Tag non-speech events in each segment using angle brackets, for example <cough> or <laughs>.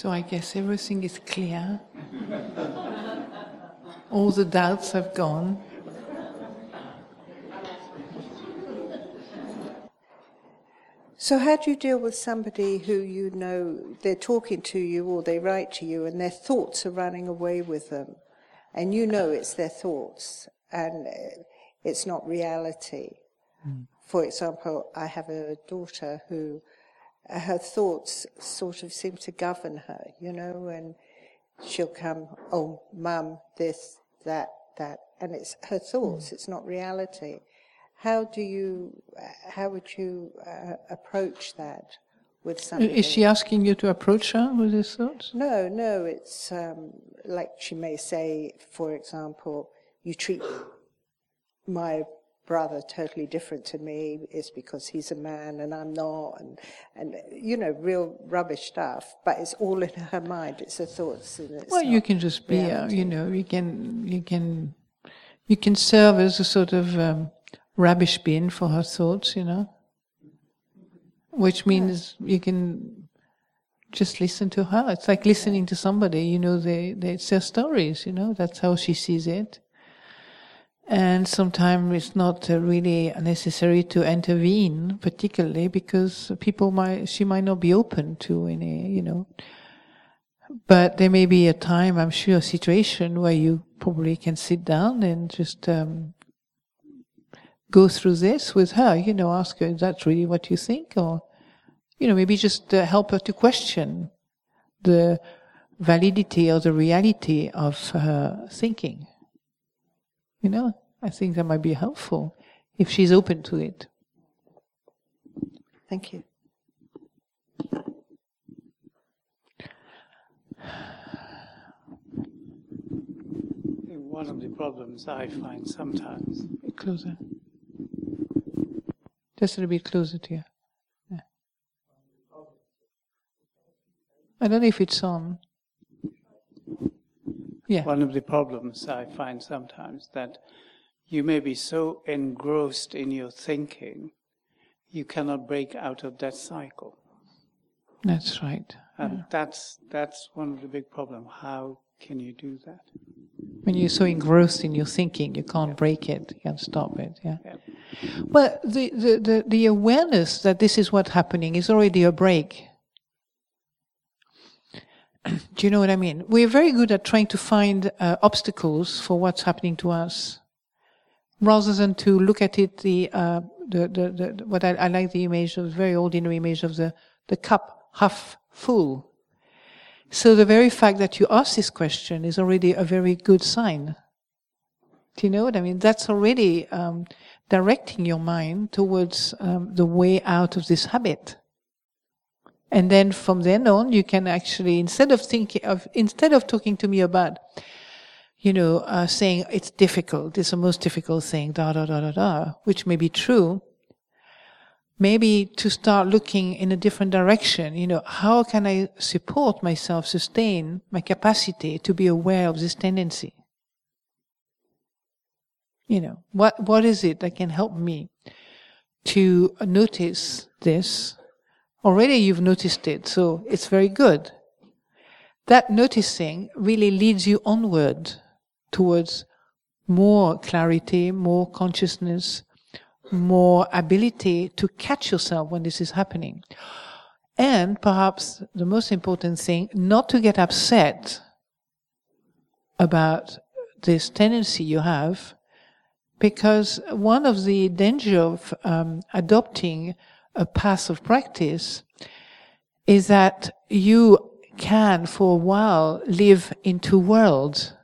So I guess everything is clear. All the doubts have gone. So, how do you deal with somebody who you know they're talking to you or they write to you and their thoughts are running away with them? And you know it's their thoughts and it's not reality. Mm. For example, I have a daughter who her thoughts sort of seem to govern her, you know, and she'll come, oh, mum, this, that, that, and it's her thoughts, mm. it's not reality. How do you, how would you uh, approach that with somebody? Is she asking you to approach her with these thoughts? No, no, it's um, like she may say, for example, you treat my brother totally different to me is because he's a man and I'm not and and you know real rubbish stuff but it's all in her mind it's her thoughts and it's well you can just be uh, you know you can you can you can serve as a sort of um, rubbish bin for her thoughts, you know. Which means yeah. you can just listen to her. It's like listening to somebody, you know, they, they, it's their stories, you know, that's how she sees it. And sometimes it's not uh, really necessary to intervene, particularly because people might, she might not be open to any, you know. But there may be a time, I'm sure, a situation where you probably can sit down and just um, go through this with her, you know, ask her, is that really what you think? Or, you know, maybe just uh, help her to question the validity or the reality of her thinking. You know, I think that might be helpful if she's open to it. Thank you. One of the problems I find sometimes. Closer. Just a little bit closer to you. Yeah. I don't know if it's on. Yeah. One of the problems I find sometimes that you may be so engrossed in your thinking, you cannot break out of that cycle. That's right. And yeah. that's that's one of the big problems. How can you do that? When you're so engrossed in your thinking, you can't break it, you can't stop it. Yeah. yeah. Well, the, the, the, the awareness that this is what's happening is already a break. <clears throat> Do you know what I mean? We're very good at trying to find uh, obstacles for what's happening to us, rather than to look at it. The uh, the, the, the, what I, I like the image of very ordinary image of the the cup half full. So the very fact that you ask this question is already a very good sign. Do you know what I mean? That's already um, directing your mind towards um, the way out of this habit. And then from then on, you can actually, instead of thinking of, instead of talking to me about, you know, uh, saying it's difficult, it's the most difficult thing, da da da da da, which may be true, maybe to start looking in a different direction. You know, how can I support myself, sustain my capacity to be aware of this tendency? You know, what, what is it that can help me to notice this? Already you've noticed it, so it's very good. That noticing really leads you onward towards more clarity, more consciousness, more ability to catch yourself when this is happening. And perhaps the most important thing, not to get upset about this tendency you have, because one of the danger of um, adopting a path of practice is that you can, for a while, live in two worlds.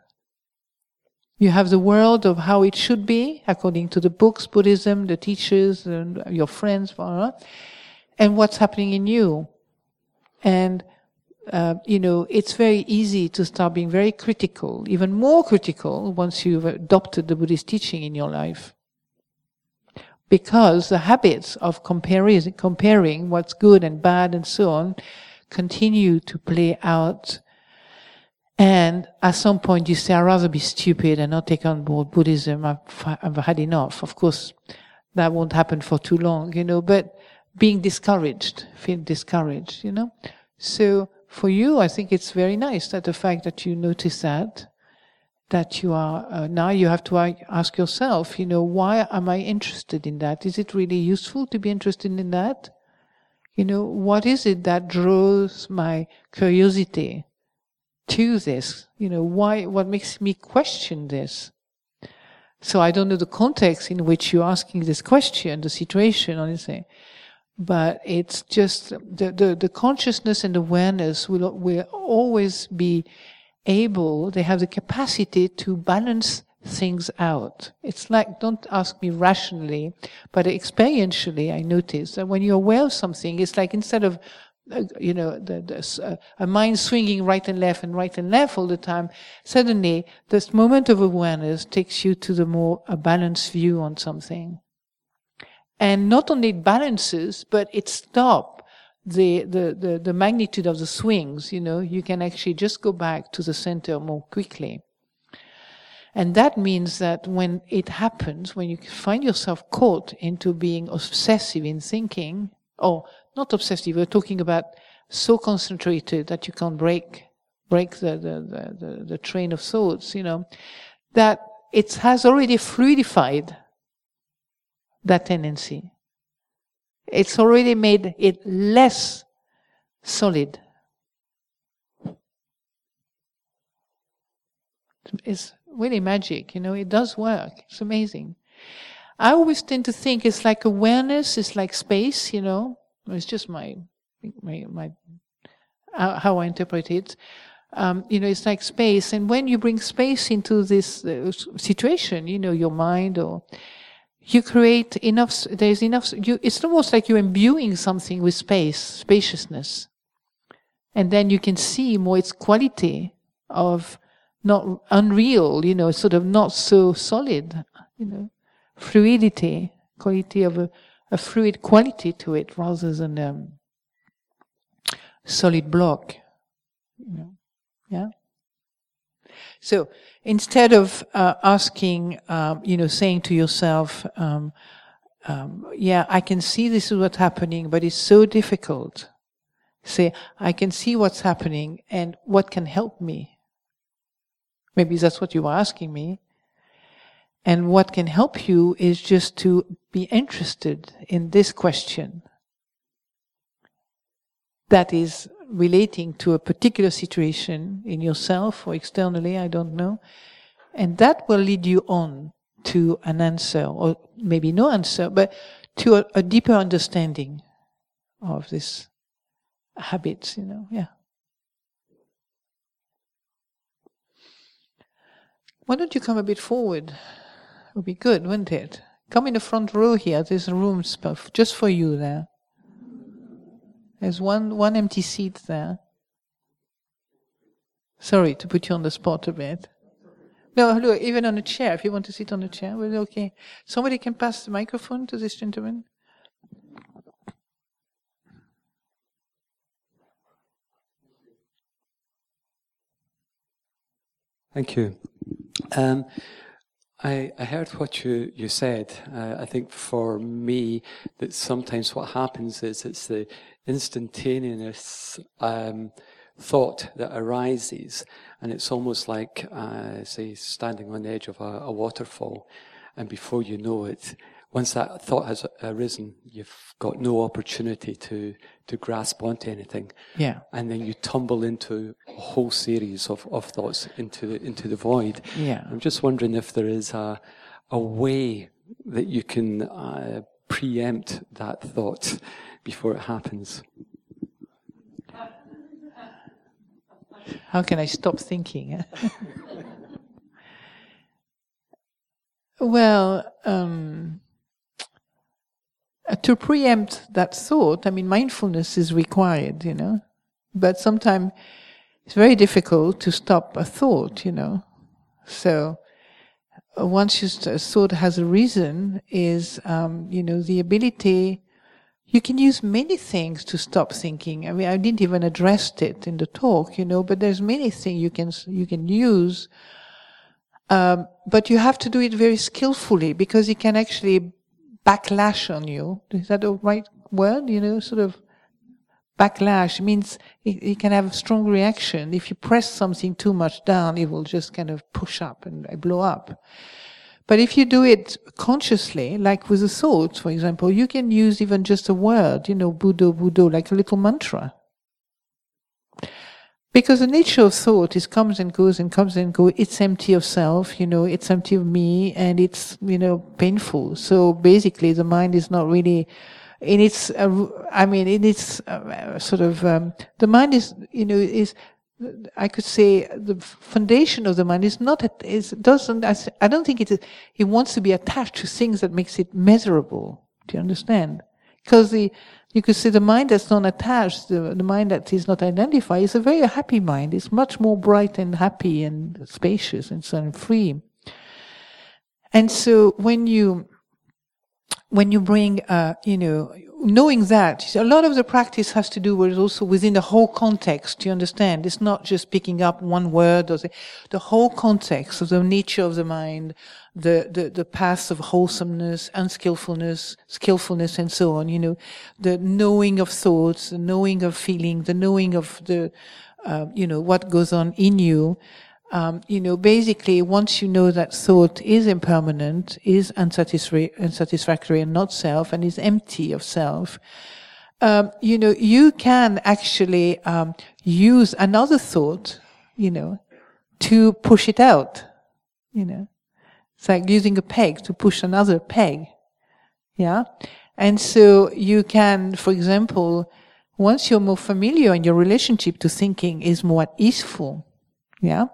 You have the world of how it should be, according to the books, Buddhism, the teachers, and your friends, and what's happening in you. And uh, you know, it's very easy to start being very critical, even more critical once you've adopted the Buddhist teaching in your life. Because the habits of comparing, comparing what's good and bad and so on continue to play out. And at some point you say, I'd rather be stupid and not take on board Buddhism. I've, I've had enough. Of course, that won't happen for too long, you know, but being discouraged, feel discouraged, you know. So for you, I think it's very nice that the fact that you notice that, that you are, uh, now you have to ask yourself, you know, why am I interested in that? Is it really useful to be interested in that? You know, what is it that draws my curiosity to this? You know, why, what makes me question this? So I don't know the context in which you're asking this question, the situation, honestly. But it's just the, the, the consciousness and awareness will, will always be able, they have the capacity to balance things out. It's like, don't ask me rationally, but experientially, I notice that when you're aware of something, it's like instead of, you know, the, the, uh, a mind swinging right and left and right and left all the time, suddenly this moment of awareness takes you to the more a balanced view on something. And not only it balances, but it stops the, the, the, the magnitude of the swings, you know, you can actually just go back to the center more quickly. And that means that when it happens, when you find yourself caught into being obsessive in thinking, or not obsessive, we're talking about so concentrated that you can't break, break the, the, the, the, the train of thoughts, you know, that it has already fluidified that tendency. It's already made it less solid. It's really magic, you know, it does work. It's amazing. I always tend to think it's like awareness, it's like space, you know. It's just my, my, my, how I interpret it. Um, you know, it's like space. And when you bring space into this uh, situation, you know, your mind or, you create enough, there's enough, you, it's almost like you're imbuing something with space, spaciousness. And then you can see more its quality of not unreal, you know, sort of not so solid, you know, fluidity, quality of a, a fluid quality to it rather than a um, solid block. You know, yeah. So instead of uh, asking, um, you know, saying to yourself, um, um, "Yeah, I can see this is what's happening, but it's so difficult," say, "I can see what's happening, and what can help me." Maybe that's what you were asking me. And what can help you is just to be interested in this question that is relating to a particular situation in yourself or externally, I don't know. And that will lead you on to an answer, or maybe no answer, but to a, a deeper understanding of this habits, you know, yeah. Why don't you come a bit forward? It would be good, wouldn't it? Come in the front row here. There's a room just for you there. There's one, one empty seat there. Sorry to put you on the spot a bit. No, look, even on a chair, if you want to sit on a chair, well, okay. Somebody can pass the microphone to this gentleman. Thank you. Um, I, I, heard what you, you said. Uh, I think for me, that sometimes what happens is it's the instantaneous um, thought that arises, and it's almost like, uh, say, standing on the edge of a, a waterfall, and before you know it, once that thought has arisen, you've got no opportunity to, to grasp onto anything. Yeah. And then you tumble into a whole series of, of thoughts into the, into the void. Yeah. I'm just wondering if there is a, a way that you can uh, preempt that thought before it happens. How can I stop thinking? <laughs> well, um, uh, to preempt that thought, I mean, mindfulness is required, you know, but sometimes it's very difficult to stop a thought, you know. So once your thought has a reason is um, you know the ability. You can use many things to stop thinking. I mean, I didn't even address it in the talk, you know, but there's many things you can you can use. Um, but you have to do it very skillfully because it can actually backlash on you. Is that the right word? You know, sort of backlash means it, it, can have a strong reaction. If you press something too much down, it will just kind of push up and blow up. But if you do it consciously, like with a thought, for example, you can use even just a word, you know, Buddha, Buddha, like a little mantra. Because the nature of thought is comes and goes and comes and goes. It's empty of self, you know, it's empty of me and it's, you know, painful. So basically the mind is not really, in its, uh, I mean, in its uh, sort of, um, the mind is, you know, is, I could say the foundation of the mind is not, is, doesn't, I don't think it is, it wants to be attached to things that makes it measurable. Do you understand? Because the, you could say the mind that's not attached, the, the mind that is not identified, is a very happy mind. It's much more bright and happy and spacious and so on, free. And so when you, when you bring, uh, you know, knowing that, a lot of the practice has to do with also within the whole context. You understand? It's not just picking up one word or the, the whole context of the nature of the mind, the, the, the paths of wholesomeness, unskillfulness, skillfulness, and so on. You know, the knowing of thoughts, the knowing of feeling, the knowing of the, uh, you know, what goes on in you. Um, you know, basically, once you know that thought is impermanent, is unsatisfactory, unsatisfactory and not self, and is empty of self, um, you know, you can actually um, use another thought, you know, to push it out. You know, it's like using a peg to push another peg. Yeah, and so you can, for example, once you're more familiar and your relationship to thinking is more easeful yeah,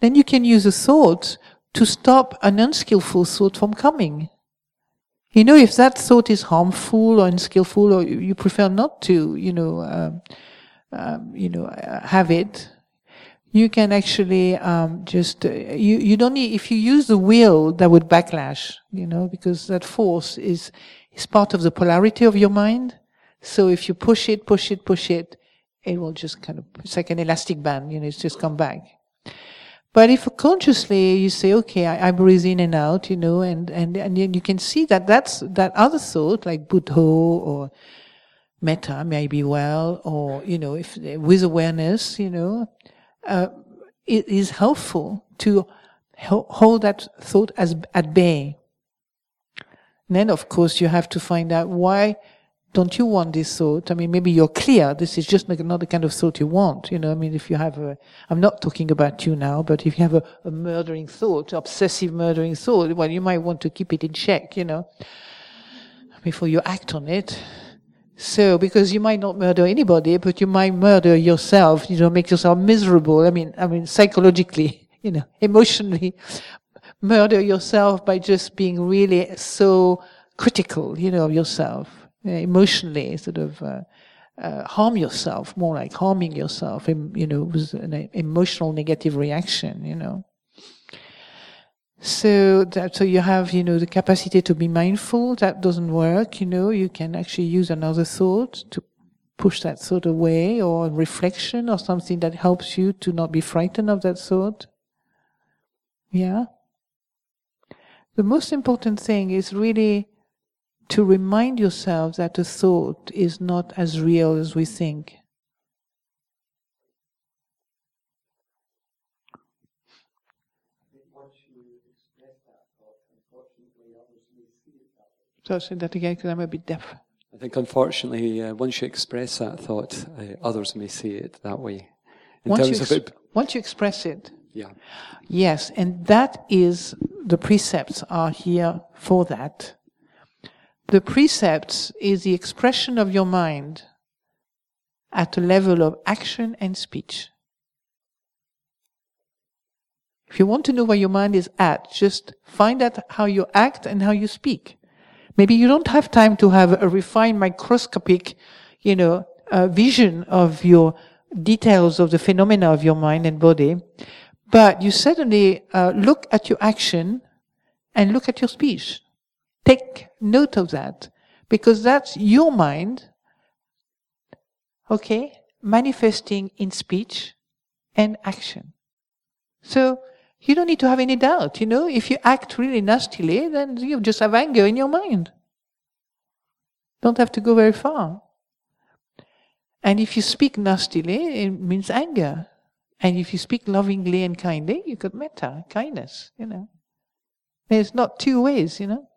then you can use a thought to stop an unskillful thought from coming. You know, if that thought is harmful or unskillful, or you prefer not to, you know, um, um, you know, uh, have it, you can actually um, just uh, you you don't need if you use the will that would backlash, you know, because that force is is part of the polarity of your mind. So if you push it, push it, push it, it will just kind of it's like an elastic band, you know, it's just come back. But if consciously you say, okay, I, I, breathe in and out, you know, and, and, and you can see that that's, that other thought, like Buddha or metta may be well, or, you know, if, with awareness, you know, uh, it is helpful to hold that thought as, at bay. And then, of course, you have to find out why don't you want this thought? I mean, maybe you're clear. This is just not the kind of thought you want. You know, I mean, if you have a, I'm not talking about you now, but if you have a, a murdering thought, obsessive murdering thought, well, you might want to keep it in check, you know, before you act on it. So, because you might not murder anybody, but you might murder yourself, you know, make yourself miserable. I mean, I mean, psychologically, <laughs> you know, emotionally, murder yourself by just being really so critical, you know, of yourself. Uh, emotionally sort of uh, uh, harm yourself, more like harming yourself, you know, it was an emotional negative reaction, you know. So that, so you have, you know, the capacity to be mindful. That doesn't work, you know. You can actually use another thought to push that thought away, or reflection, or something that helps you to not be frightened of that thought. Yeah. The most important thing is really to remind yourself that a thought is not as real as we think. So say that again because I'm a bit deaf. I think unfortunately, uh, once you express that thought, uh, others may see it that way. In once, you ex- it, once you express it, yeah, yes, and that is the precepts are here for that. The precepts is the expression of your mind at a level of action and speech. If you want to know where your mind is at, just find out how you act and how you speak. Maybe you don't have time to have a refined microscopic, you know, uh, vision of your details of the phenomena of your mind and body, but you certainly uh, look at your action and look at your speech. Take note of that because that's your mind, okay, manifesting in speech and action. So you don't need to have any doubt, you know, if you act really nastily, then you just have anger in your mind. Don't have to go very far. And if you speak nastily, it means anger. And if you speak lovingly and kindly, you got metta, kindness, you know. There's not two ways, you know.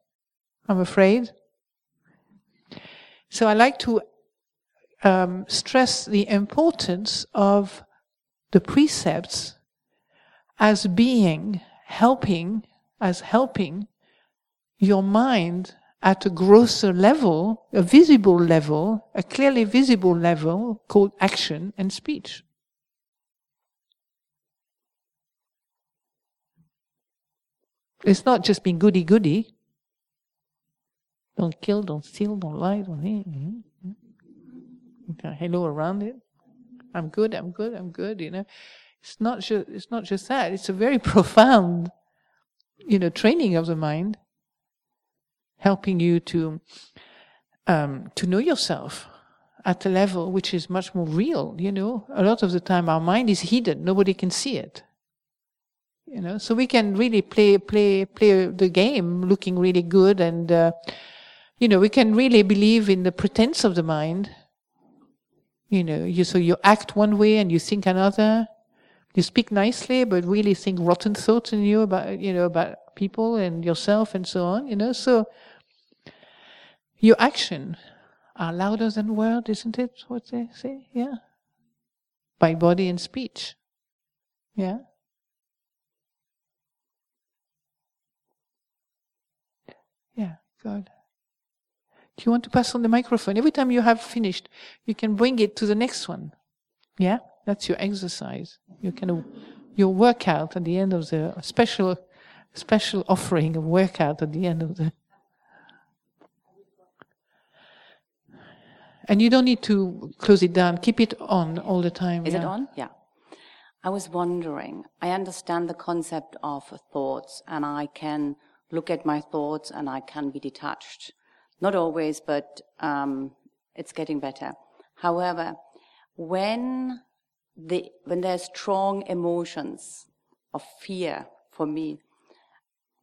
I'm afraid. So I like to um, stress the importance of the precepts as being helping, as helping your mind at a grosser level, a visible level, a clearly visible level called action and speech. It's not just being goody goody. Don't kill, don't steal, don't lie, don't hate. Okay, hello around it. I'm good, I'm good, I'm good, you know. It's not just it's not just that. It's a very <laughs> profound, you know, training of the mind, helping you to um, to know yourself at a level which is much more real. You know, a lot of the time our mind is hidden; nobody can see it. You know, so we can really play play play the game, looking really good, and uh, you know, we can really believe in the pretense of the mind. You know, you so you act one way and you think another you speak nicely, but really think rotten thoughts in you about, you know, about people and yourself and so on, you know. So your action are louder than words, isn't it? What they say? Yeah. By body and speech. Yeah. Yeah, good. Do you want to pass on the microphone? Every time you have finished, you can bring it to the next one. Yeah? That's your exercise. You can, your workout at the end of the special, special offering of workout at the end of the. And you don't need to close it down. Keep it on all the time. Is yeah. it on? Yeah. I was wondering, I understand the concept of thoughts and I can look at my thoughts and I can be detached. Not always, but um, it's getting better. However, when the, when there's strong emotions of fear for me,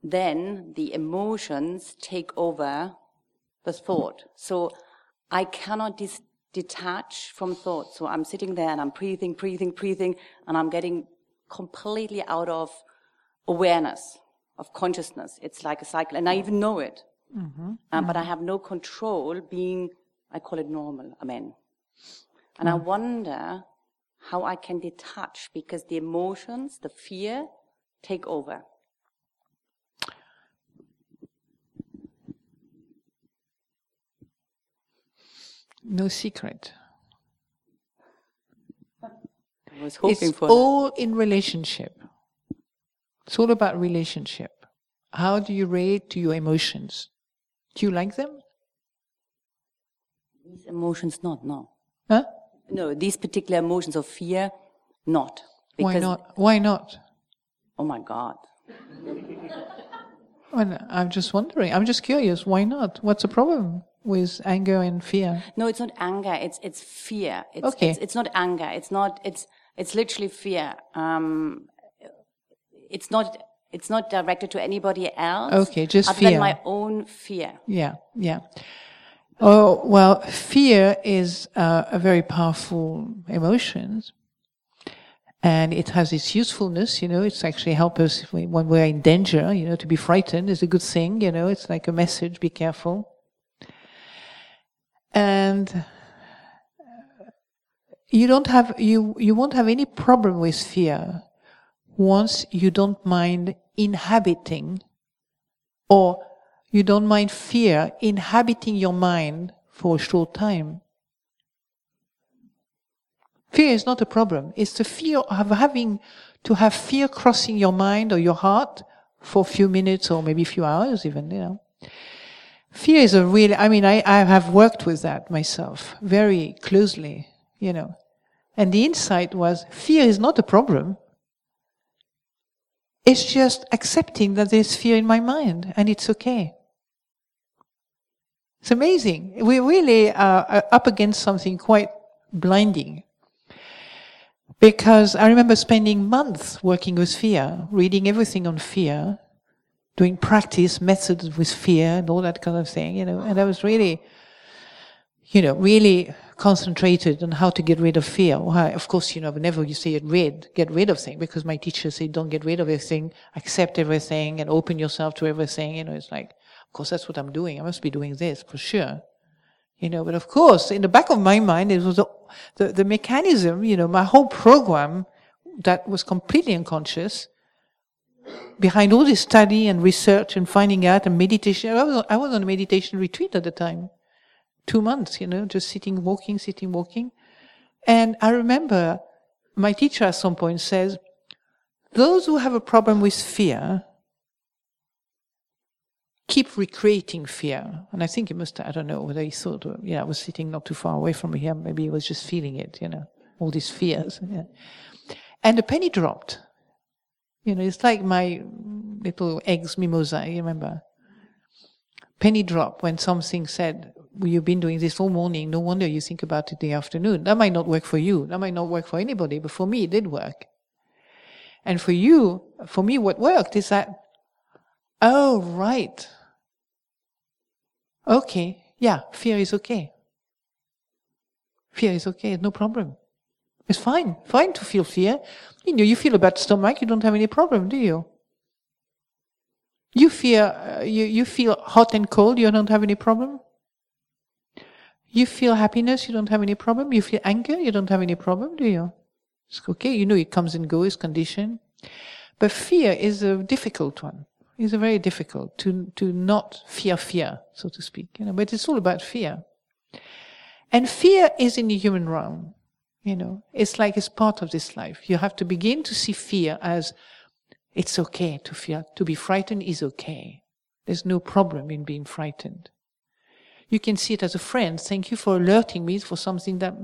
then the emotions take over the thought. So I cannot dis- detach from thought. So I'm sitting there and I'm breathing, breathing, breathing, and I'm getting completely out of awareness, of consciousness. It's like a cycle, and I even know it. Mm-hmm. Um, but I have no control being, I call it normal, amen. And. I wonder how I can detach because the emotions, the fear take over. No secret. <laughs> I was hoping it's for all in relationship. It's all about relationship. How do you relate to your emotions? Do you like them? These emotions, not no. Huh? No, these particular emotions of fear, not. Why not? Why not? Oh my God. <laughs> Well, I'm just wondering. I'm just curious. Why not? What's the problem with anger and fear? No, it's not anger. It's it's fear. It's, Okay. It's, it's not anger. It's not. It's it's literally fear. Um, it's not. It's not directed to anybody else. Okay, just other fear. than my own fear. Yeah, yeah. Oh, well, fear is uh, a very powerful emotion. And it has its usefulness, you know, it's actually help us when we're in danger, you know, to be frightened is a good thing, you know, it's like a message, be careful. And you don't have, you, you won't have any problem with fear once you don't mind inhabiting or you don't mind fear inhabiting your mind for a short time. Fear is not a problem. It's the fear of having to have fear crossing your mind or your heart for a few minutes or maybe a few hours even, you know. Fear is a real, I mean, I, I have worked with that myself very closely, you know. And the insight was fear is not a problem. It's just accepting that there's fear in my mind and it's okay. It's amazing. We really are up against something quite blinding. Because I remember spending months working with fear, reading everything on fear, doing practice methods with fear and all that kind of thing, you know, and I was really, you know, really concentrated on how to get rid of fear. Well, of course, you know, whenever you say get rid, get rid of things, because my teacher said, don't get rid of everything, accept everything, and open yourself to everything. You know, it's like, of course, that's what I'm doing. I must be doing this for sure. You know, but of course, in the back of my mind, it was the, the, the mechanism, you know, my whole program that was completely unconscious behind all this study and research and finding out and meditation. I was, I was on a meditation retreat at the time two months, you know, just sitting, walking, sitting, walking. And I remember my teacher at some point says, those who have a problem with fear keep recreating fear. And I think he must, I don't know whether he thought, yeah, I was sitting not too far away from him. Maybe he was just feeling it, you know, all these fears. Yeah. And the penny dropped. You know, it's like my little eggs mimosa, you remember? Penny drop when something said, you've been doing this all morning. No wonder you think about it the afternoon. That might not work for you. That might not work for anybody, but for me, it did work. And for you, for me, what worked is that, oh, right. Okay. Yeah, fear is okay. Fear is okay. No problem. It's fine. Fine to feel fear. You know, you feel a bad stomach. You don't have any problem, do you? You feel, uh, you, you feel hot and cold. You don't have any problem. You feel happiness, you don't have any problem. You feel anger, you don't have any problem, do you? It's okay. You know it comes and goes, condition. But fear is a difficult one. It's a very difficult to, to not fear fear, so to speak. You know, but it's all about fear. And fear is in the human realm. You know, it's like it's part of this life. You have to begin to see fear as it's okay to fear. To be frightened is okay. There's no problem in being frightened you can see it as a friend. Thank you for alerting me for something that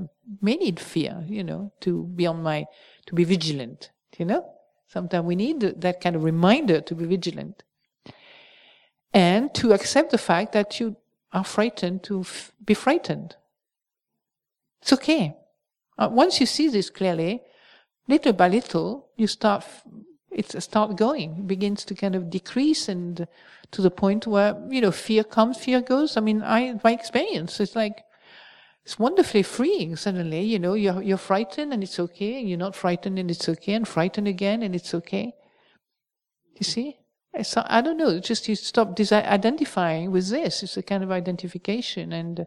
may need fear, you know, to be on my, to be vigilant, you know? Sometimes we need that kind of reminder to be vigilant. And to accept the fact that you are frightened to f- be frightened. It's okay. Uh, once you see this clearly, little by little, you start, f- it start going. Begins to kind of decrease and to the point where, you know, fear comes, fear goes. I mean, I, my experience, it's like, it's wonderfully freeing suddenly, you know, you're, you're frightened and it's okay, and you're not frightened and it's okay, and frightened again and it's okay. You see? So, I don't know, just you stop identifying with this. It's a kind of identification and,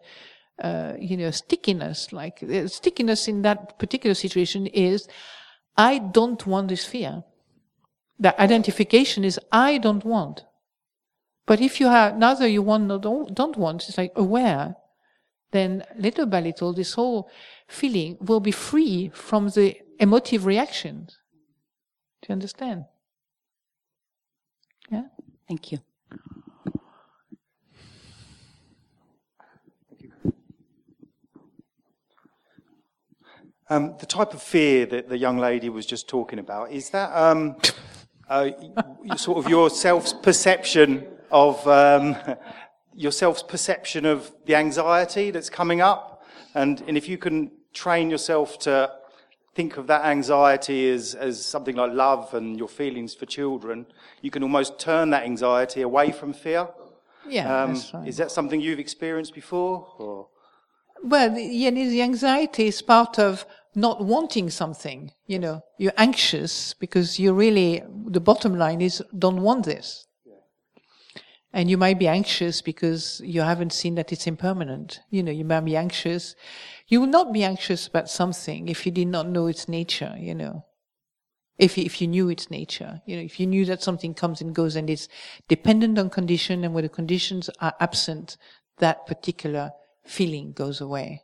uh, you know, stickiness. Like, uh, stickiness in that particular situation is, I don't want this fear. The identification is, I don't want. But if you have neither you want nor don't, don't want, it's like aware, then little by little this whole feeling will be free from the emotive reactions. Do you understand? Yeah? Thank you. Um, the type of fear that the young lady was just talking about is that um, uh, sort of your self perception of um, <laughs> yourself's perception of the anxiety that's coming up. And, and if you can train yourself to think of that anxiety as, as something like love and your feelings for children, you can almost turn that anxiety away from fear. Yeah, um, that's right. Is that something you've experienced before? Or? Well, yeah, the anxiety is part of not wanting something. You know, you're anxious because you really, the bottom line is don't want this. And you might be anxious because you haven't seen that it's impermanent. You know, you might be anxious. You will not be anxious about something if you did not know its nature, you know. If, if you knew its nature, you know, if you knew that something comes and goes and it's dependent on condition and when the conditions are absent, that particular feeling goes away.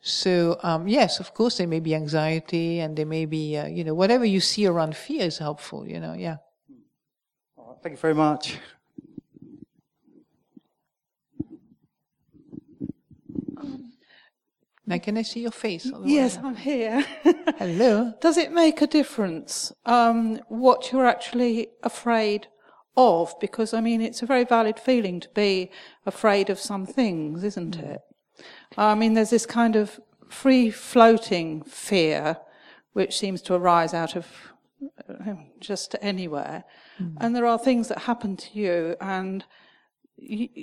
So, um, yes, of course, there may be anxiety and there may be, uh, you know, whatever you see around fear is helpful, you know, yeah. Thank you very much. Now, can I see your face? Yes, I'm here. Hello. <laughs> Does it make a difference um, what you're actually afraid of? Because, I mean, it's a very valid feeling to be afraid of some things, isn't mm. it? I mean, there's this kind of free floating fear which seems to arise out of uh, just anywhere. Mm. And there are things that happen to you, and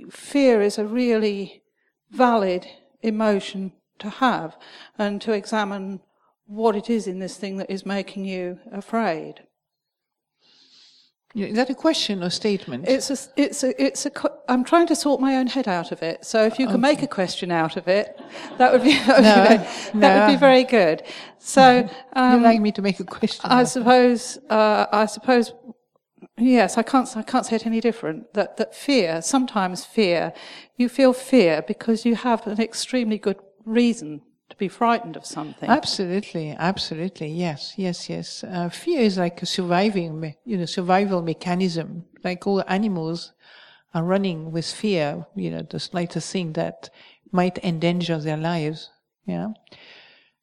fear is a really valid emotion to have and to examine what it is in this thing that is making you afraid. Is that a question or statement? It's a, it's a, it's a, I'm trying to sort my own head out of it. So if you can make a question out of it, that would be, that would, No, be, that would be very good. So, <laughs> um, You'd like me to make a question? I suppose, uh, I suppose, yes, I can't, I can't say it any different. That, that fear, sometimes fear, you feel fear because you have an extremely good reason to be frightened of something. Absolutely, absolutely, yes, yes, yes. Uh, fear is like a surviving, you know, survival mechanism. Like all animals are running with fear, you know, the slightest thing that might endanger their lives. Yeah.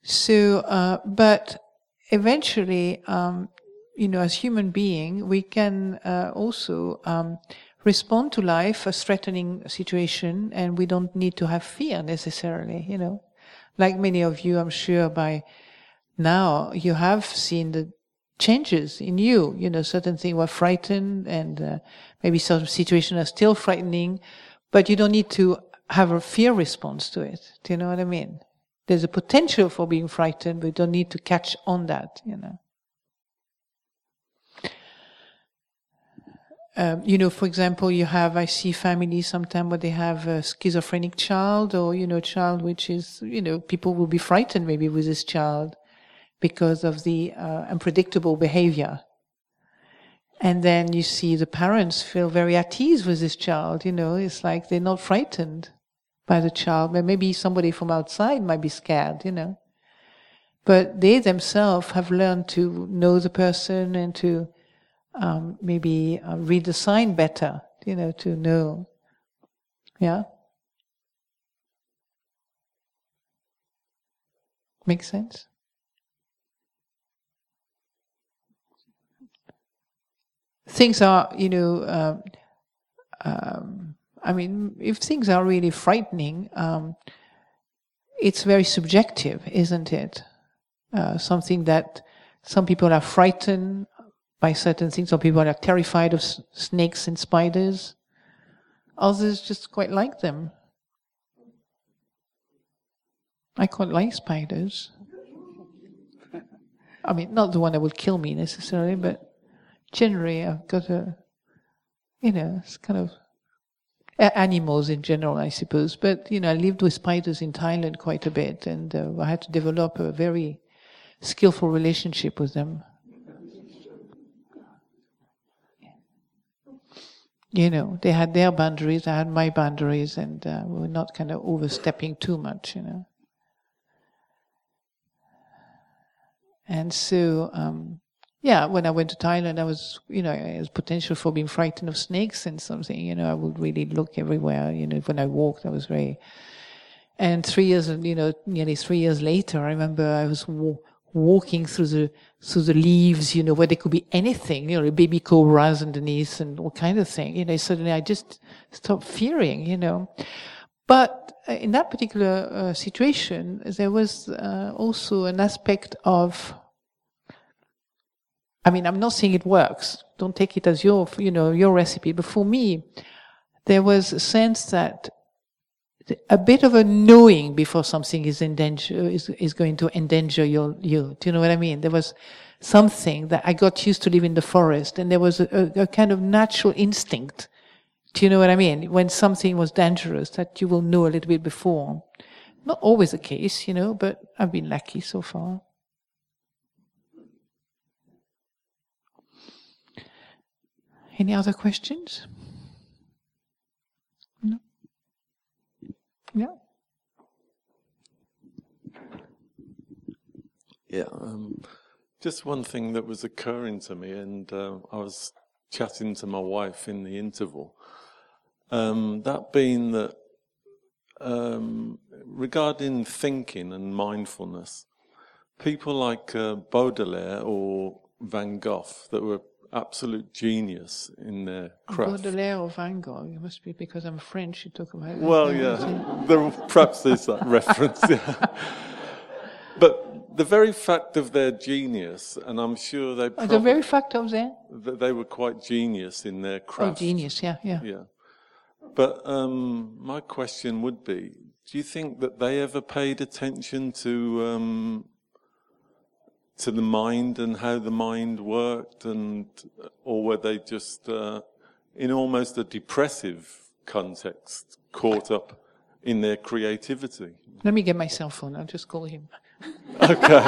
So, uh, but eventually, um, you know, as human being, we can uh, also um, respond to life as threatening situation, and we don't need to have fear necessarily. You know, like many of you, I'm sure by now you have seen the changes in you. You know, certain things were frightened, and uh, maybe some situations are still frightening, but you don't need to have a fear response to it. Do you know what I mean? There's a potential for being frightened, but you don't need to catch on that. You know. Um, you know, for example, you have, I see families sometimes where they have a schizophrenic child or, you know, a child which is, you know, people will be frightened maybe with this child because of the uh, unpredictable behavior. And then you see the parents feel very at ease with this child, you know, it's like they're not frightened by the child. But maybe somebody from outside might be scared, you know. But they themselves have learned to know the person and to um, maybe uh, read the sign better, you know, to know. Yeah? Makes sense? Things are, you know, um, um, I mean, if things are really frightening, um, it's very subjective, isn't it? Uh, something that some people are frightened by certain things. Some people are terrified of snakes and spiders. Others just quite like them. I quite like spiders. I mean, not the one that would kill me necessarily, but generally I've got a, you know, it's kind of animals in general, I suppose. But you know, I lived with spiders in Thailand quite a bit, and uh, I had to develop a very skillful relationship with them. You know, they had their boundaries, I had my boundaries, and uh, we were not kind of overstepping too much, you know. And so, um, yeah, when I went to Thailand, I was, you know, there was potential for being frightened of snakes and something, you know, I would really look everywhere, you know, when I walked, I was very, and three years, you know, nearly three years later, I remember I was wa- walking through the through the leaves, you know, where there could be anything, you know, a baby cobras underneath and all kind of thing. You know, suddenly I just stopped fearing, you know. But uh, in that particular uh, situation, there was uh, also an aspect of. I mean, I'm not saying it works. Don't take it as your, you know, your recipe. But for me, there was a sense that a bit of a knowing before something is in danger is, is going to endanger your you. Do you know what I mean? There was something that I got used to live in the forest, and there was a, a, a kind of natural instinct. Do you know what I mean? When something was dangerous, that you will know a little bit before. Not always the case, you know, but I've been lucky so far. Any other questions? Yeah. Yeah, um, just one thing that was occurring to me, and uh, I was chatting to my wife in the interval. Um, that being that um, regarding thinking and mindfulness, people like uh, Baudelaire or Van Gogh that were absolute genius in their craft. Baudelaire or Van Gogh. It must be because I'm French. You talk about. Well, <laughs> yeah, there, perhaps there's that <laughs> reference. Yeah. But the very fact of their genius, and I'm sure they Oh, probably, the very fact of that they were quite genius in their craft. Oh, genius. Yeah, yeah. Yeah. But um, my question would be: do you think that they ever paid attention to um, to the mind and how the mind worked, and or were they just uh, in almost a depressive context caught up in their creativity? Let me get my cell phone. I'll just call him. Okay.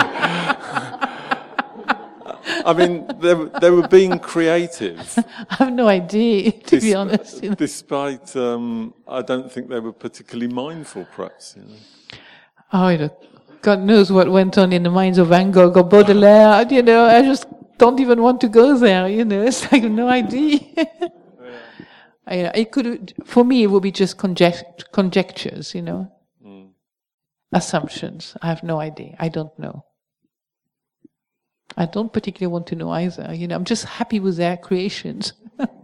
I mean, they, were- they were being creative. <laughs> I have no idea, to be honest. you know. Despite, um, I don't think they were particularly mindful, perhaps. You know. Oh, you know, God knows what went on in the minds of Van Gogh or Baudelaire. You know, I just don't even want to go there. You know, <laughs> it's like no idea. <laughs> I, it could, for me, it would be just conject, conjectures. You know, hmm. assumptions. I have no idea. I don't know. I don't particularly want to know either. You know, I'm just happy with their creations. <laughs>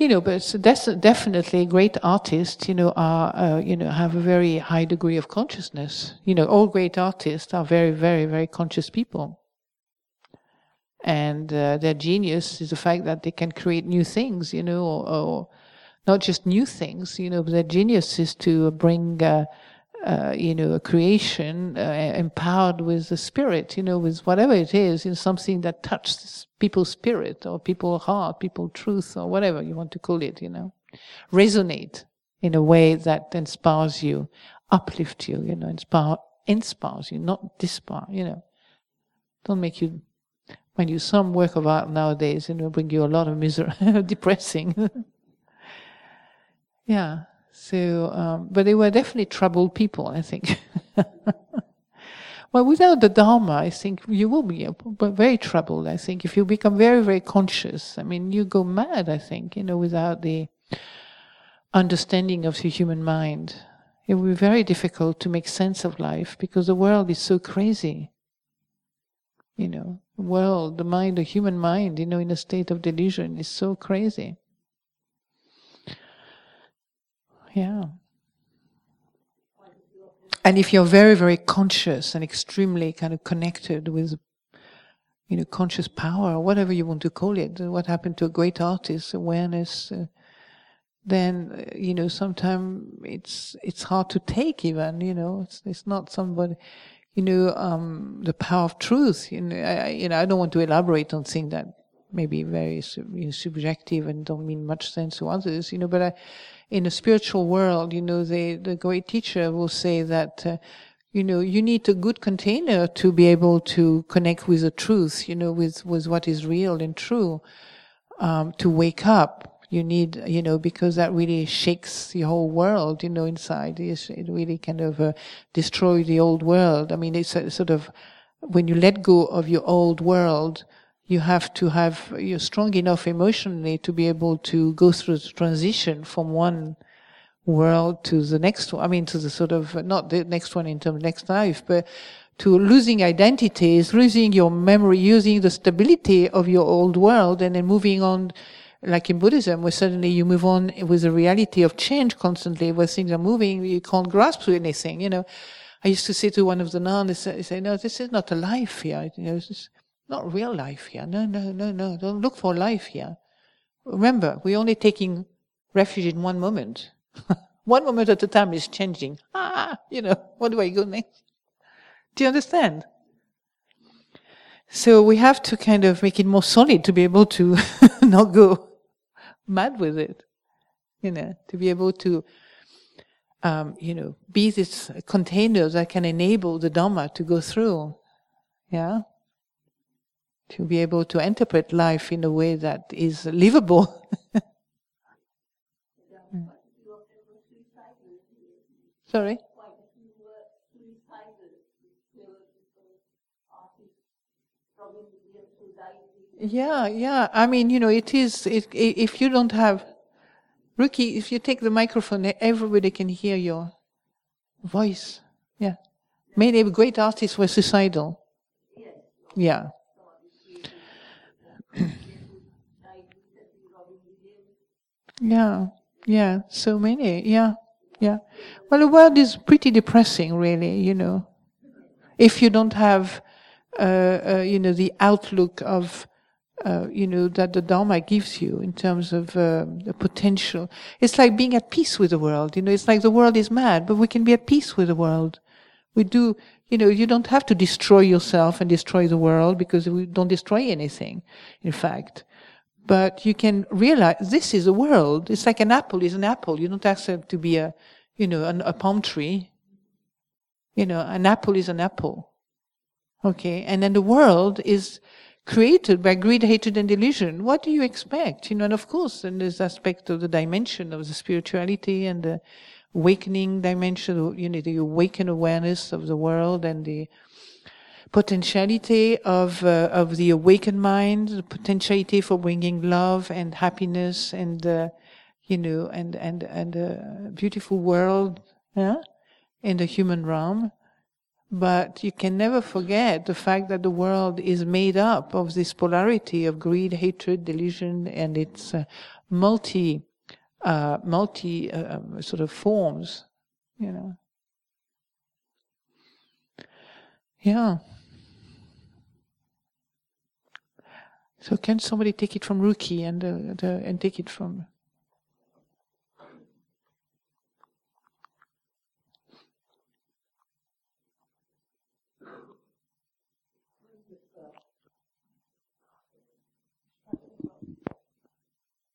you know, but that's definitely great artists. You know, are uh, you know have a very high degree of consciousness. You know, all great artists are very, very, very conscious people, and uh, their genius is the fact that they can create new things. You know, or, or not just new things. You know, but their genius is to bring. Uh, uh, you know, a creation uh, empowered with the spirit, you know, with whatever it is, in something that touches people's spirit or people's heart, people's truth, or whatever you want to call it, you know, resonate in a way that inspires you, uplift you, you know, inspire, inspires you, not dispire, you know. Don't make you, when you some work of art nowadays, you know, bring you a lot of misery, <laughs> depressing. <laughs> yeah. So, um, but they were definitely troubled people, I think. <laughs> well, without the Dharma, I think you will be uh, very troubled. I think if you become very, very conscious, I mean, you go mad. I think you know, without the understanding of the human mind, it will be very difficult to make sense of life because the world is so crazy. You know, world, the mind, the human mind, you know, in a state of delusion is so crazy. Yeah. And if you're very, very conscious and extremely kind of connected with, you know, conscious power or whatever you want to call it, what happened to a great artist, awareness, uh, then, uh, you know, sometimes it's, it's hard to take even, you know, it's, it's not somebody, you know, um, the power of truth, you know, I, you know, I don't want to elaborate on things that may be very you know, subjective and don't mean much sense to others, you know, but I, in a spiritual world, you know, the, the great teacher will say that, uh, you know, you need a good container to be able to connect with the truth, you know, with, with what is real and true, um, to wake up. You need, you know, because that really shakes the whole world, you know, inside. It really kind of uh, destroy the old world. I mean, it's a sort of, when you let go of your old world, you have to have, you're strong enough emotionally to be able to go through the transition from one world to the next one. I mean, to the sort of, not the next one in terms of next life, but to losing identities, losing your memory, using the stability of your old world and then moving on, like in Buddhism, where suddenly you move on with the reality of change constantly, where things are moving, you can't grasp to anything, you know. I used to say to one of the nuns, they say, no, this is not a life here. You know, this is not real life here. No, no, no, no. Don't look for life here. Remember, we're only taking refuge in one moment. <laughs> one moment at a time is changing. Ah, you know, <laughs> what do I go next? Do you understand? So we have to kind of make it more solid to be able to <laughs> not go mad with it. You know, to be able to, um, you know, be this container that can enable the Dhamma to go through. Yeah? To be able to interpret life in a way that is livable. <laughs> Sorry? Yeah, yeah. I mean, you know, it is, it, if you don't have, Ricky, if you take the microphone, everybody can hear your voice. Yeah. Many great artists were suicidal. Yeah. Yeah, yeah. So many. Yeah, yeah. Well, the world is pretty depressing, really, you know. If you don't have, uh, uh, you know, the outlook of uh, you know, that the Dharma gives you in terms of uh, the potential. It's like being at peace with the world. You know, it's like the world is mad, but we can be at peace with the world. We do, you know, you don't have to destroy yourself and destroy the world because we don't destroy anything, in fact. But you can realize this is a world. It's like an apple is an apple. You don't have to be a, you know, an, a palm tree. You know, an apple is an apple. Okay. And then the world is, created by greed, hatred, and delusion. What do you expect? You know, and of course, then this aspect of the dimension of the spirituality and the awakening dimension, you know, the awakened awareness of the world and the potentiality of uh, of the awakened mind, the potentiality for bringing love and happiness and uh, you know and and and a beautiful world yeah, in the human realm. But you can never forget the fact that the world is made up of this polarity of greed, hatred, delusion, and its uh, multi, uh, multi um, sort of forms, you know. Yeah. So can somebody take it from Ruki and uh, the, and take it from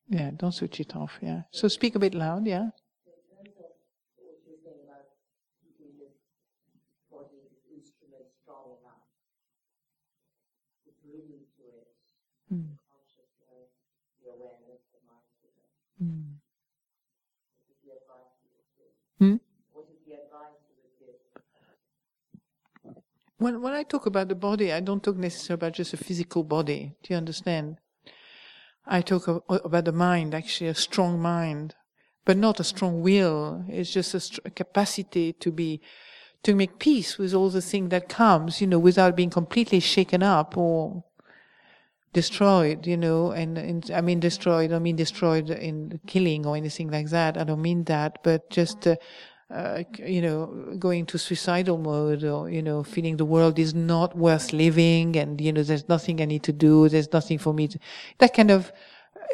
Yeah, don't switch it off. Yeah. So speak a bit loud. Yeah. Mm. Mm. Hmm? When when I talk about the body, I don't talk necessarily about just a physical body. Do you understand? I talk about the mind, actually a strong mind, but not a strong will. It's just a, st- a capacity to be, to make peace with all the thing that comes, you know, without being completely shaken up or destroyed, you know, and, and I mean destroyed, I mean destroyed in killing or anything like that. I don't mean that, but just, uh, uh, you know, going to suicidal mode or, you know, feeling the world is not worth living and, you know, there's nothing I need to do, there's nothing for me to, that kind of,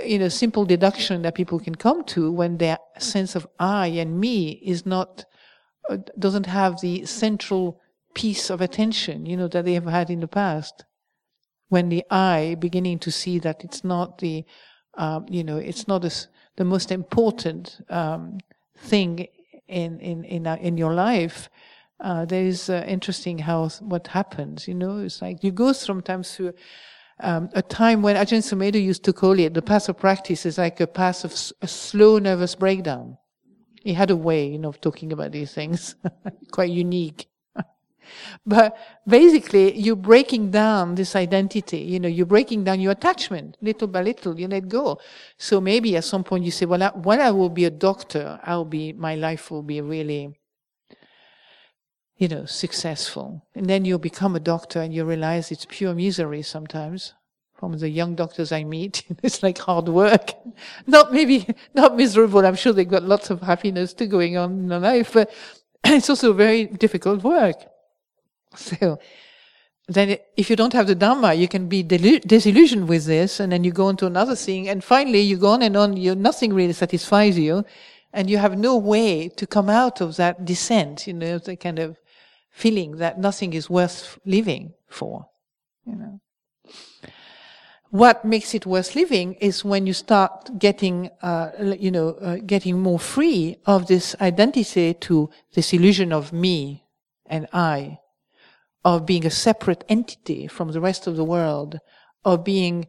you know, simple deduction that people can come to when their sense of I and me is not, uh, doesn't have the central piece of attention, you know, that they have had in the past. When the I beginning to see that it's not the, um, you know, it's not a, the most important um, thing in in in uh, in your life, uh, there is uh, interesting how what happens. You know, it's like you go sometimes through. Um, a time when Ajahn Sumedho used to call it the path of practice is like a path of s- a slow nervous breakdown. He had a way, you know, of talking about these things, <laughs> quite unique. But basically, you're breaking down this identity. You know, you're breaking down your attachment little by little. You let go. So maybe at some point you say, well, I, when I will be a doctor, I'll be, my life will be really, you know, successful. And then you become a doctor and you realize it's pure misery sometimes. From the young doctors I meet, <laughs> it's like hard work. <laughs> Not maybe, <laughs> not miserable. I'm sure they've got lots of happiness too going on in their life, but <clears throat> it's also very difficult work. <laughs> So then if you don't have the Dhamma, you can be disillusioned with this and then you go on to another thing and finally you go on and on, you, nothing really satisfies you and you have no way to come out of that descent, you know, the kind of feeling that nothing is worth living for, you know. What makes it worth living is when you start getting, uh, you know, uh, getting more free of this identity to this illusion of me and I of being a separate entity from the rest of the world, of being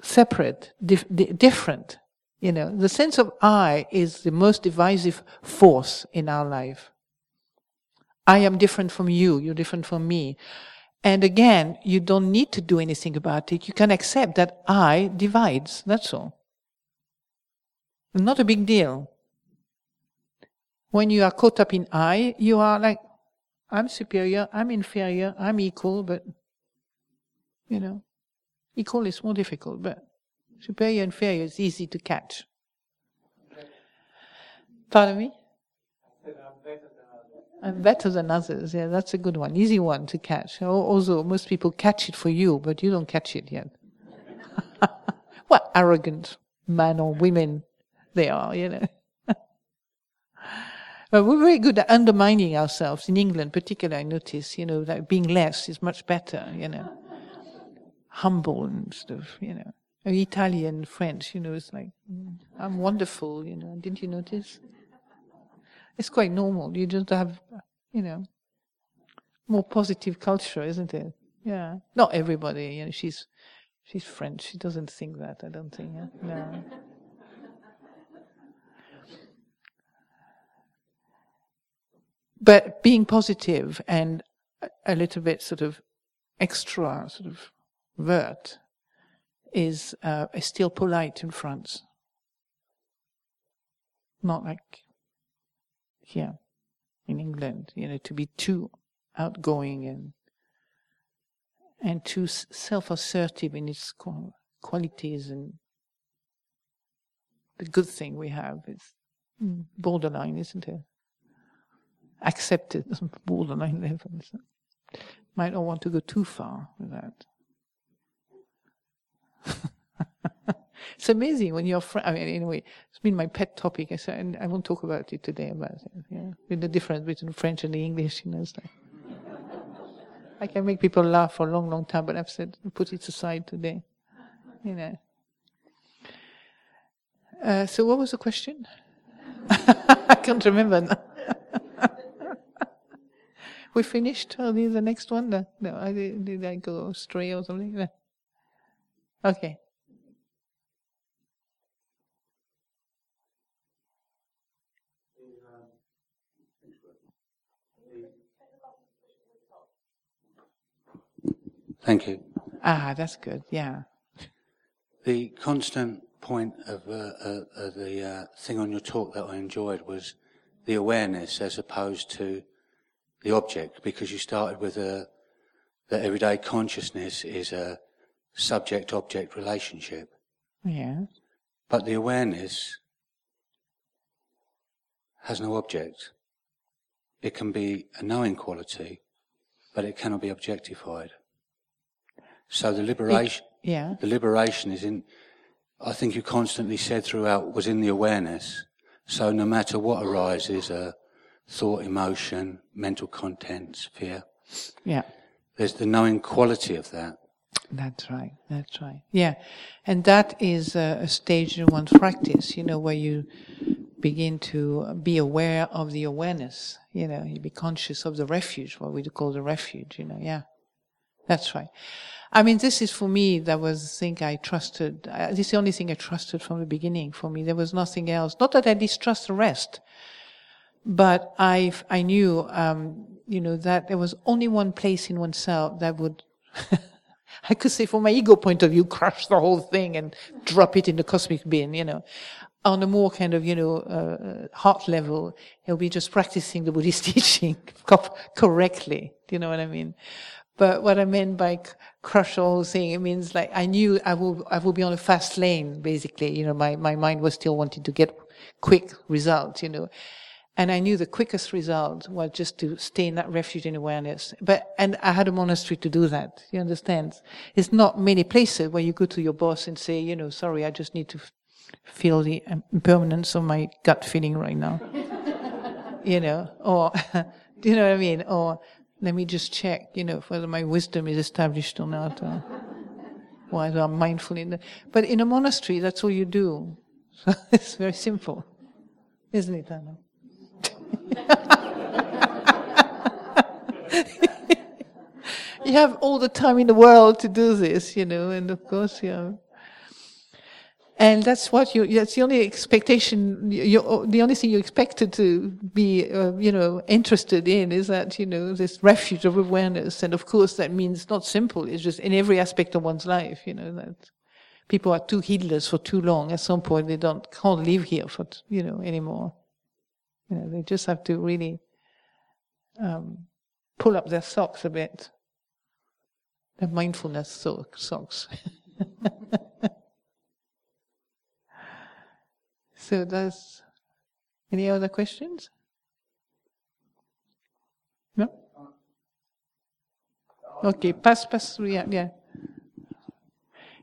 separate, dif- different. You know, the sense of I is the most divisive force in our life. I am different from you, you're different from me. And again, you don't need to do anything about it. You can accept that I divides, that's all. Not a big deal. When you are caught up in I, you are like, I'm superior, I'm inferior, I'm equal, but, you know, equal is more difficult, but superior, and inferior is easy to catch. Pardon me? I'm better than others. Yeah, that's a good one. Easy one to catch. Although most people catch it for you, but you don't catch it yet. <laughs> what arrogant man or women they are, you know. But we're very good at undermining ourselves in England, particularly. I notice, you know, that being less is much better, you know, humble and stuff, you know. Italian, French, you know, it's like mm, I'm wonderful, you know. Didn't you notice? It's quite normal. You just have, you know, more positive culture, isn't it? Yeah. Not everybody, you know. She's she's French. She doesn't think that. I don't think. Yeah? No. But being positive and a little bit sort of extra sort of vert is, uh, is still polite in France. Not like here in England, you know, to be too outgoing and and too self-assertive in its qualities and the good thing we have is borderline, isn't it? Accepted borderline level. Might not want to go too far with that. <laughs> it's amazing when you're. I mean, anyway, it's been my pet topic. I said, and I won't talk about it today. About yeah, with the difference between French and the English, you know. It's like, I can make people laugh for a long, long time, but I've said put it aside today. You know. Uh, so, what was the question? <laughs> I can't remember. <laughs> We finished. These the next one? No, no I did, did I go astray or something? No. Okay. Thank you. Ah, that's good. Yeah. The constant point of uh, uh, uh, the uh, thing on your talk that I enjoyed was the awareness as opposed to the object, because you started with a that everyday consciousness is a subject-object relationship. Yeah. But the awareness has no object. It can be a knowing quality, but it cannot be objectified. So the liberation, it, yeah. the liberation is in, I think you constantly said throughout, was in the awareness. So no matter what arises, uh, thought, emotion, mental contents, fear. Yeah. There's the knowing quality of that. That's right. That's right. Yeah. And that is a, a stage in one's practice, you know, where you begin to be aware of the awareness, you know, you be conscious of the refuge, what we call the refuge, you know, yeah. That's right. I mean, this is for me, that was the thing I trusted. Uh, this is the only thing I trusted from the beginning for me. There was nothing else. Not that I distrust the rest, but I, I knew, um, you know, that there was only one place in oneself that would, <laughs> I could say from my ego point of view, crush the whole thing and drop it in the cosmic bin, you know. On a more kind of, you know, uh, heart level, he'll be just practicing the Buddhist <laughs> teaching correctly. Do you know what I mean? But what I meant by crush the whole thing, it means like I knew I will, I will be on a fast lane, basically. You know, my, my mind was still wanting to get quick results, you know. And I knew the quickest result was just to stay in that refuge in awareness. But, and I had a monastery to do that. You understand? It's not many places where you go to your boss and say, you know, sorry, I just need to f- feel the um, impermanence of my gut feeling right now. <laughs> you know, or, <laughs> do you know what I mean? Or, let me just check, you know, whether my wisdom is established or not, or <laughs> whether I'm mindful in the, but in a monastery, that's all you do. So it's very simple. Isn't it, Anna? <laughs> you have all the time in the world to do this, you know, and of course, yeah. And that's what you, that's the only expectation, you, the only thing you expected to be, uh, you know, interested in is that, you know, this refuge of awareness. And of course, that means not simple. It's just in every aspect of one's life, you know, that people are too heedless for too long. At some point, they don't, can't live here for, you know, anymore. You know, they just have to really um, pull up their socks a bit. Their mindfulness socks. <laughs> so does any other questions? No? Okay, pass, pass, yeah, yeah.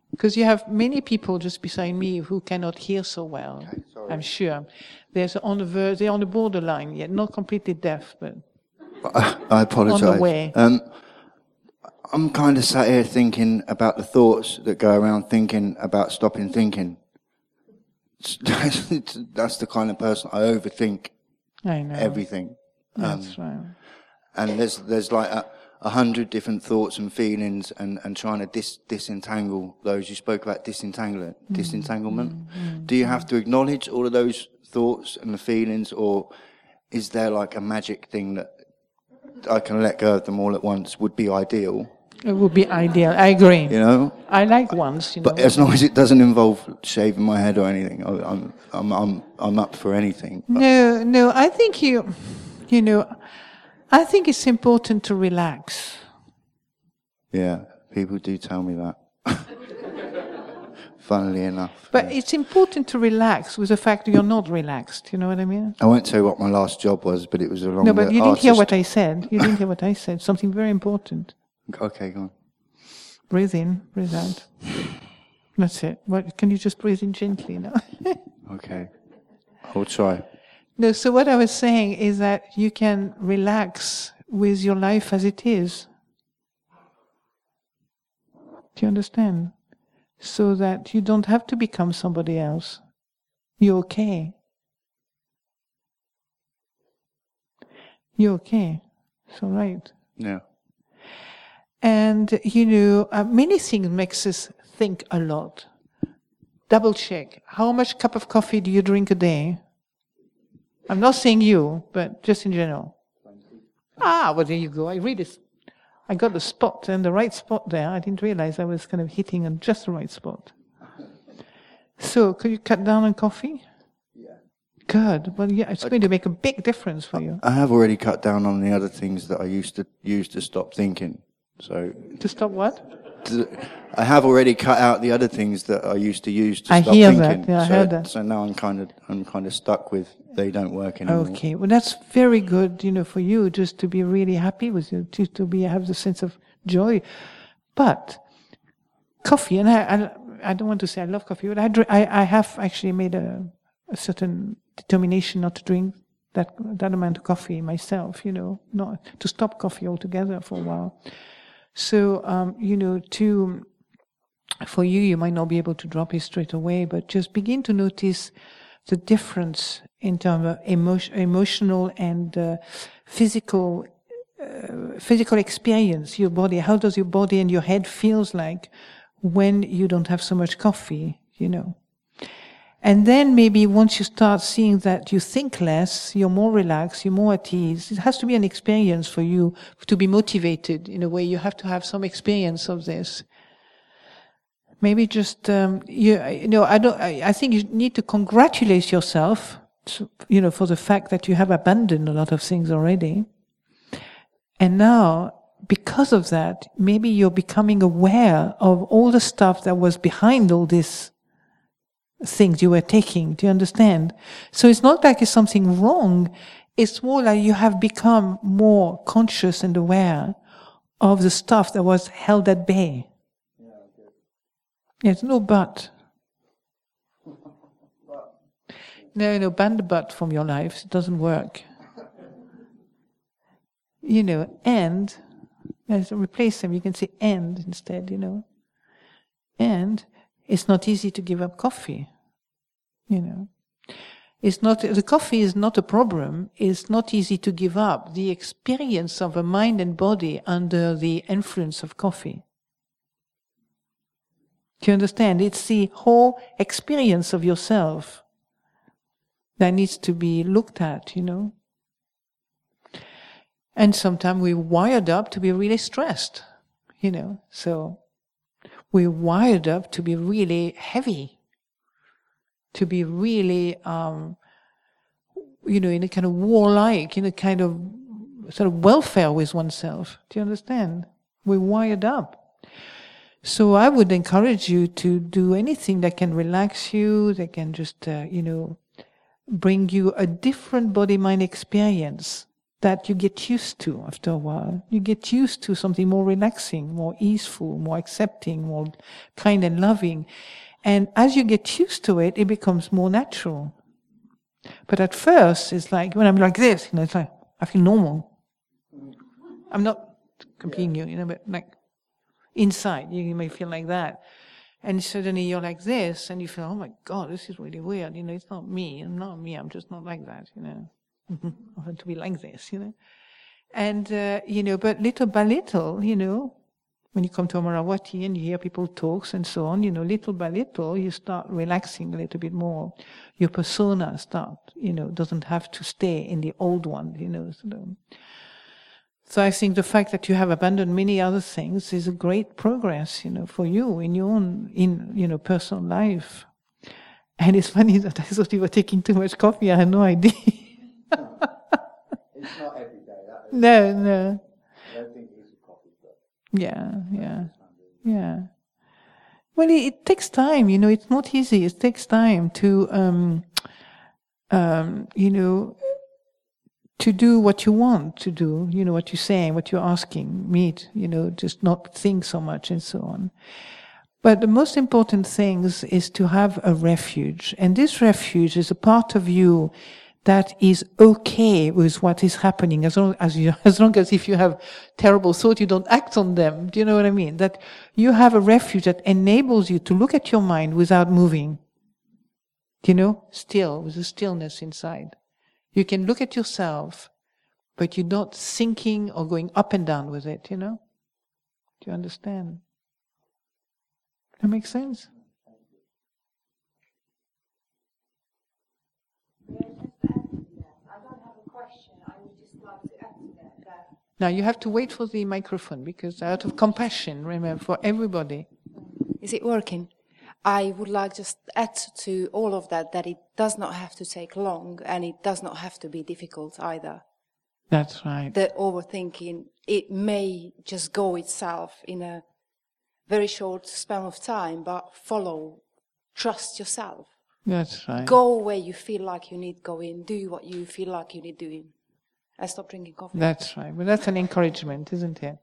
Because you have many people just beside me who cannot hear so well. I'm sure. There's on the ver- they're on the borderline yet, not completely deaf, but I apologise. On the way. Um, I'm kind of sat here thinking about the thoughts that go around thinking about stopping thinking. <laughs> That's the kind of person I overthink I know. everything. That's um, right. and there's there's like a, a hundred different thoughts and feelings and, and trying to dis, disentangle those. You spoke about mm-hmm. disentanglement. Disentanglement. Do you have to acknowledge all of those thoughts and the feelings, or is there like a magic thing that I can let go of them all at once? Would be ideal, It would be ideal. I agree. you know. I like ones, you know. But as long as it doesn't involve shaving my head or anything, I- I'm I'm I'm I'm up for anything. But No, no, I think you, you know, I think it's important to relax. yeah, people do tell me that. <laughs> Funnily enough. But it's important to relax with the fact that you're not relaxed. You know what I mean? I won't tell you what my last job was, but it was along No, but you didn't hear what I said. You didn't hear what I said. Something very important. <laughs> Okay, go on. Breathe in, breathe out. That's it. What, can you just breathe in gently now? <laughs> Okay. I'll try. no, so what I was saying is that you can relax with your life as it is. Do you understand? So that you don't have to become somebody else. You're okay. You're okay. It's all right. Yeah. And, you know, uh, many things makes us think a lot. Double check. How much cup of coffee do you drink a day? I'm not saying you, but just in general. Ah, well, there you go. I read it. I got the spot and the right spot there. I didn't realize I was kind of hitting on just the right spot. So, could you cut down on coffee? Yeah. Good. Well, yeah, it's going to make a big difference for you. I have already cut down on the other things that I used to use to stop thinking. So To stop what? th- I have already cut out the other things that I used to use to I stop hear thinking. that. Yeah, I heard that. so now I'm kind of I'm kind of stuck with they don't work anymore. Okay, well, that's very good, you know, for you just to be really happy with you, to, to be have the sense of joy. But coffee, and I, I, I don't want to say I love coffee, but I, dr- I, I have actually made a, a certain determination not to drink that that amount of coffee myself, you know, not to stop coffee altogether for a while. So, um, you know, to for you, you might not be able to drop it straight away, but just begin to notice the difference in terms of emotion, emotional and uh, physical uh, physical experience. Your body, how does your body and your head feels like when you don't have so much coffee? You know. And then maybe once you start seeing that you think less, you're more relaxed, you're more at ease. It has to be an experience for you to be motivated in a way. You have to have some experience of this. Maybe just um, you, you know I don't. I, I think you need to congratulate yourself, to, you know, for the fact that you have abandoned a lot of things already, and now because of that, maybe you're becoming aware of all the stuff that was behind all these things you were taking. Do you understand? So it's not like it's something wrong. It's more like you have become more conscious and aware of the stuff that was held at bay. yeah. Yes, no but. No, no, ban the but from your life. It doesn't work. You know, and, let's replace them. You can say and instead, you know. And it's not easy to give up coffee. You know. It's not, the coffee is not a problem. It's not easy to give up. The experience of a mind and body under the influence of coffee. Do you understand? It's the whole experience of yourself that needs to be looked at, you know. And sometimes we're wired up to be really stressed, you know. So we're wired up to be really heavy, to be really, um, you know, in a kind of warlike, in a kind of sort of welfare with oneself. Do you understand? We're wired up. So I would encourage you to do anything that can relax you, that can just, uh, you know, bring you a different body mind experience that you get used to after a while. You get used to something more relaxing, more easeful, more accepting, more kind and loving. And as you get used to it, it becomes more natural. But at first, it's like when I'm like this, you know, it's like I feel normal. I'm not comparing you, you know, but like inside, you may feel like that. And suddenly you're like this, and you feel, oh my God, this is really weird. You know, it's not me. I'm not me. I'm just not like that, you know. <laughs> I want to be like this, you know. And, uh, you know, but little by little, you know, when you come to Amaravati and you hear people talks and so on, you know, little by little, you start relaxing a little bit more. Your persona start, you know, doesn't have to stay in the old one, you know. So, so I think the fact that you have abandoned many other things is a great progress, you know, for you in your own, in, you know, personal life. And it's funny that I thought you were taking too much coffee. I had no idea. It's not every day. That no, no. I don't think it's a coffee, but Yeah, yeah, yeah. Well, it, it takes time, you know, it's not easy. It takes time to, um, um, you know, to do what you want to do, you know, what you're saying, what you're asking, meet, you know, just not think so much and so on. But the most important things is to have a refuge. And this refuge is a part of you that is okay with what is happening as long as you, <laughs> as long as if you have terrible thoughts, you don't act on them. Do you know what I mean? That you have a refuge that enables you to look at your mind without moving. Do you know? Still, with a stillness inside. You can look at yourself, but you're not sinking or going up and down with it, you know? Do you understand? That makes sense? Now you have to wait for the microphone because out of compassion, remember, for everybody. Is it working? I would like just add to all of that that it does not have to take long and it does not have to be difficult either. That's right. The overthinking, it may just go itself in a very short span of time, but follow, trust yourself. That's right. Go where you feel like you need going, do what you feel like you need doing. And stop drinking coffee. That's right. Well, that's an encouragement, isn't it?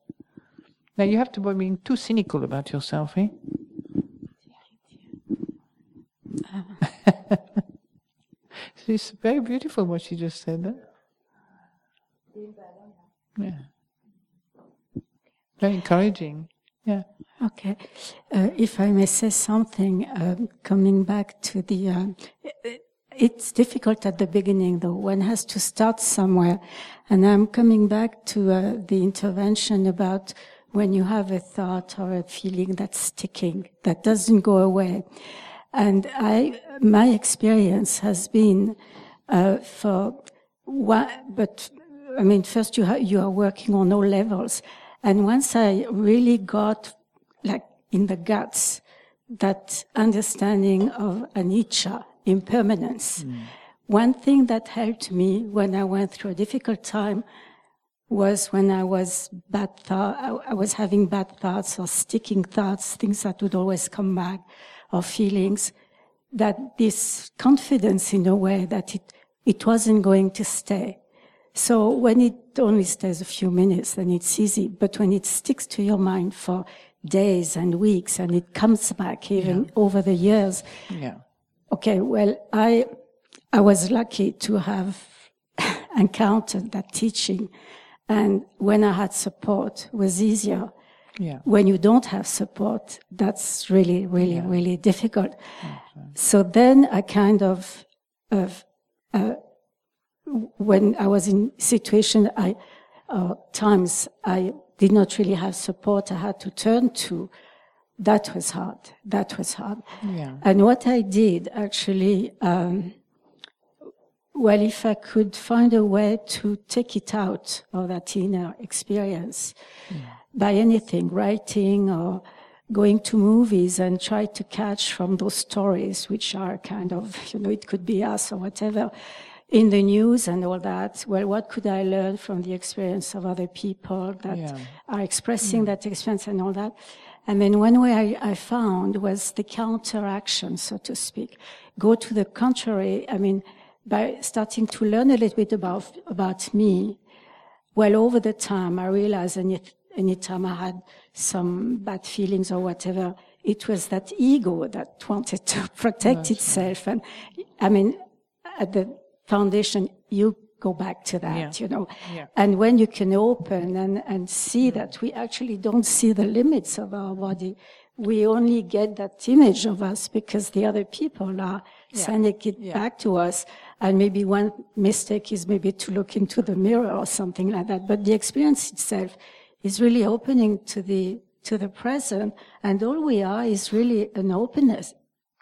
Now you have to be being too cynical about yourself, eh? <laughs> It's very beautiful what she just said. Huh? Yeah. Very encouraging. Yeah. Okay. Uh, if I may say something, um, coming back to the, uh, it's difficult at the beginning though. One has to start somewhere. And I'm coming back to uh, the intervention about when you have a thought or a feeling that's sticking, that doesn't go away. And I, my experience has been uh, for one, but I mean, first you, ha- you are working on all levels. And once I really got like in the guts that understanding of anicca, impermanence, one thing that helped me when I went through a difficult time was when I was bad thought, I was having bad thoughts or sticking thoughts, things that would always come back, or feelings, that this confidence in a way that it, it wasn't going to stay. So when it only stays a few minutes, then it's easy. But when it sticks to your mind for days and weeks and it comes back even over the years. Yeah. Okay. Well, I, I was lucky to have <laughs> encountered that teaching. And when I had support, it was easier. Yeah. When you don't have support, that's really, really, really difficult. So then I kind of, of uh, when I was in situation, I, uh, times I did not really have support I had to turn to. That was hard. That was hard. Yeah. And what I did actually, um, well, if I could find a way to take it out of that inner experience by anything, writing or going to movies and try to catch from those stories, which are kind of, you know, it could be us or whatever, in the news and all that. Well, what could I learn from the experience of other people that Yeah. are expressing mm. that experience and all that? And then one way I, I found was the counteraction, so to speak. Go to the contrary. I mean, by starting to learn a little bit about, about me, well, over the time, I realized anytime I had some bad feelings or whatever, it was that ego that wanted to <laughs> protect itself. And I mean, at the foundation, you go back to that, Yeah. you know. Yeah. And when you can open and, and see mm-hmm. that we actually don't see the limits of our body, we only get that image of us because the other people are sending it Yeah. back to us. And maybe one mistake is maybe to look into the mirror or something like that. But the experience itself is really opening to the, to the present. And all we are is really an openness.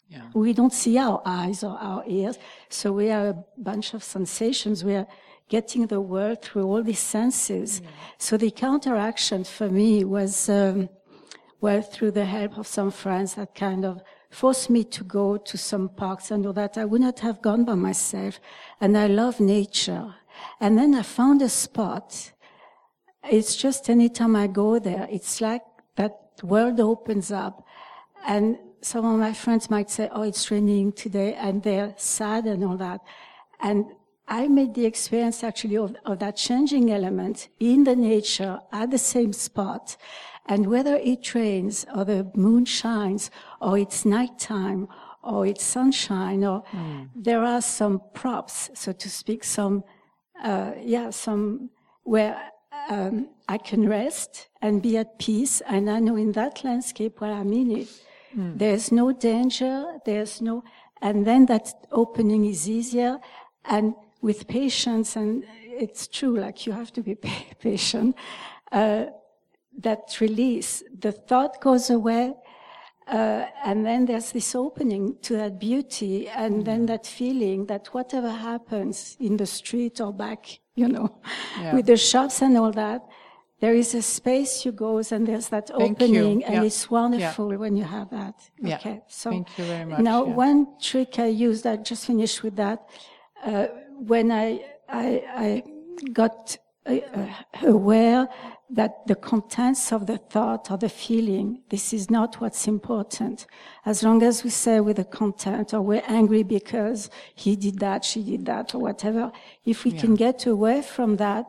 Yeah. We don't see our eyes or our ears. So we are a bunch of sensations. We are getting the world through all these senses. So the counteraction for me was, um, well, through the help of some friends that kind of forced me to go to some parks and all that. I would not have gone by myself. And I love nature. And then I found a spot. It's just anytime I go there, it's like that world opens up. And some of my friends might say, oh, it's raining today, and they're sad and all that. And I made the experience actually of, of that changing element in the nature at the same spot. And whether it rains or the moon shines or it's nighttime or it's sunshine or there are some props, so to speak, some, uh, yeah, some where um, I can rest and be at peace. And I know in that landscape where I'm in it, there's no danger, there's no, and then that opening is easier. And with patience, and it's true, like you have to be <laughs> patient, uh, that release, the thought goes away, uh, and then there's this opening to that beauty, and then that feeling that whatever happens in the street or back, <laughs> you know, Yeah. with the shops and all that, there is a space you goes and there's that Thank you. opening, and Yeah. it's wonderful when you have that. Yeah. Okay, so Thank you very much, now yeah. one trick I used, I just finished with that. Uh, when I I, I got uh, uh, aware that the contents of the thought or the feeling, this is not what's important. As long as we say with the content or we're angry because he did that, she did that or whatever, if we can get away from that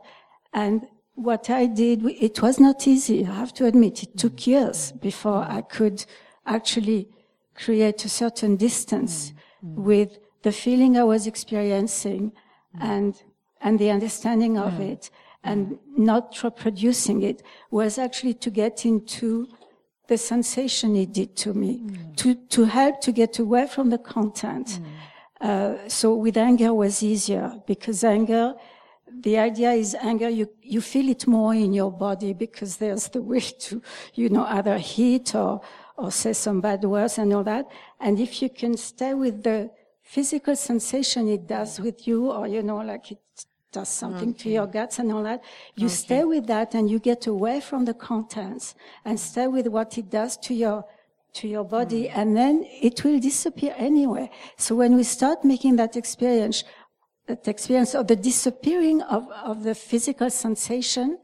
and what I did, it was not easy. I have to admit, it took mm. years before I could actually create a certain distance mm. Mm. with the feeling I was experiencing and, and the understanding of it and not reproducing it was actually to get into the sensation it did to me, to, to help to get away from the content. Uh, so with anger was easier because anger, the idea is anger, you, you feel it more in your body because there's the way to, you know, either hit or, or say some bad words and all that. And if you can stay with the physical sensation it does with you, or, you know, like it does something to your guts and all that, you stay with that and you get away from the contents and stay with what it does to your to your body mm. and then it will disappear anyway. So when we start making that experience, that experience of the disappearing of, of the physical sensation,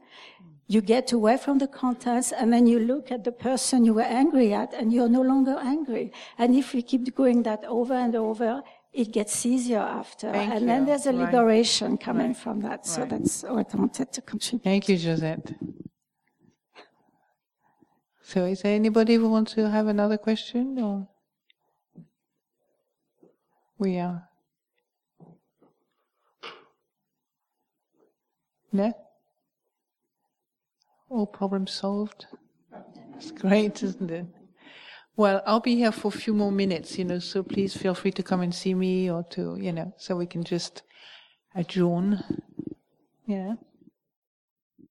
you get away from the contents and then you look at the person you were angry at and you're no longer angry. And if we keep doing that over and over, it gets easier after. Thank and then there's a Right. liberation coming Right. from that. So Right. that's what I wanted to contribute. Thank you, Josette. So, is there anybody who wants to have another question, or we are? No. All problems solved. It's great, isn't it? Well, I'll be here for a few more minutes, you know, so please feel free to come and see me or to, you know, so we can just adjourn. Yeah.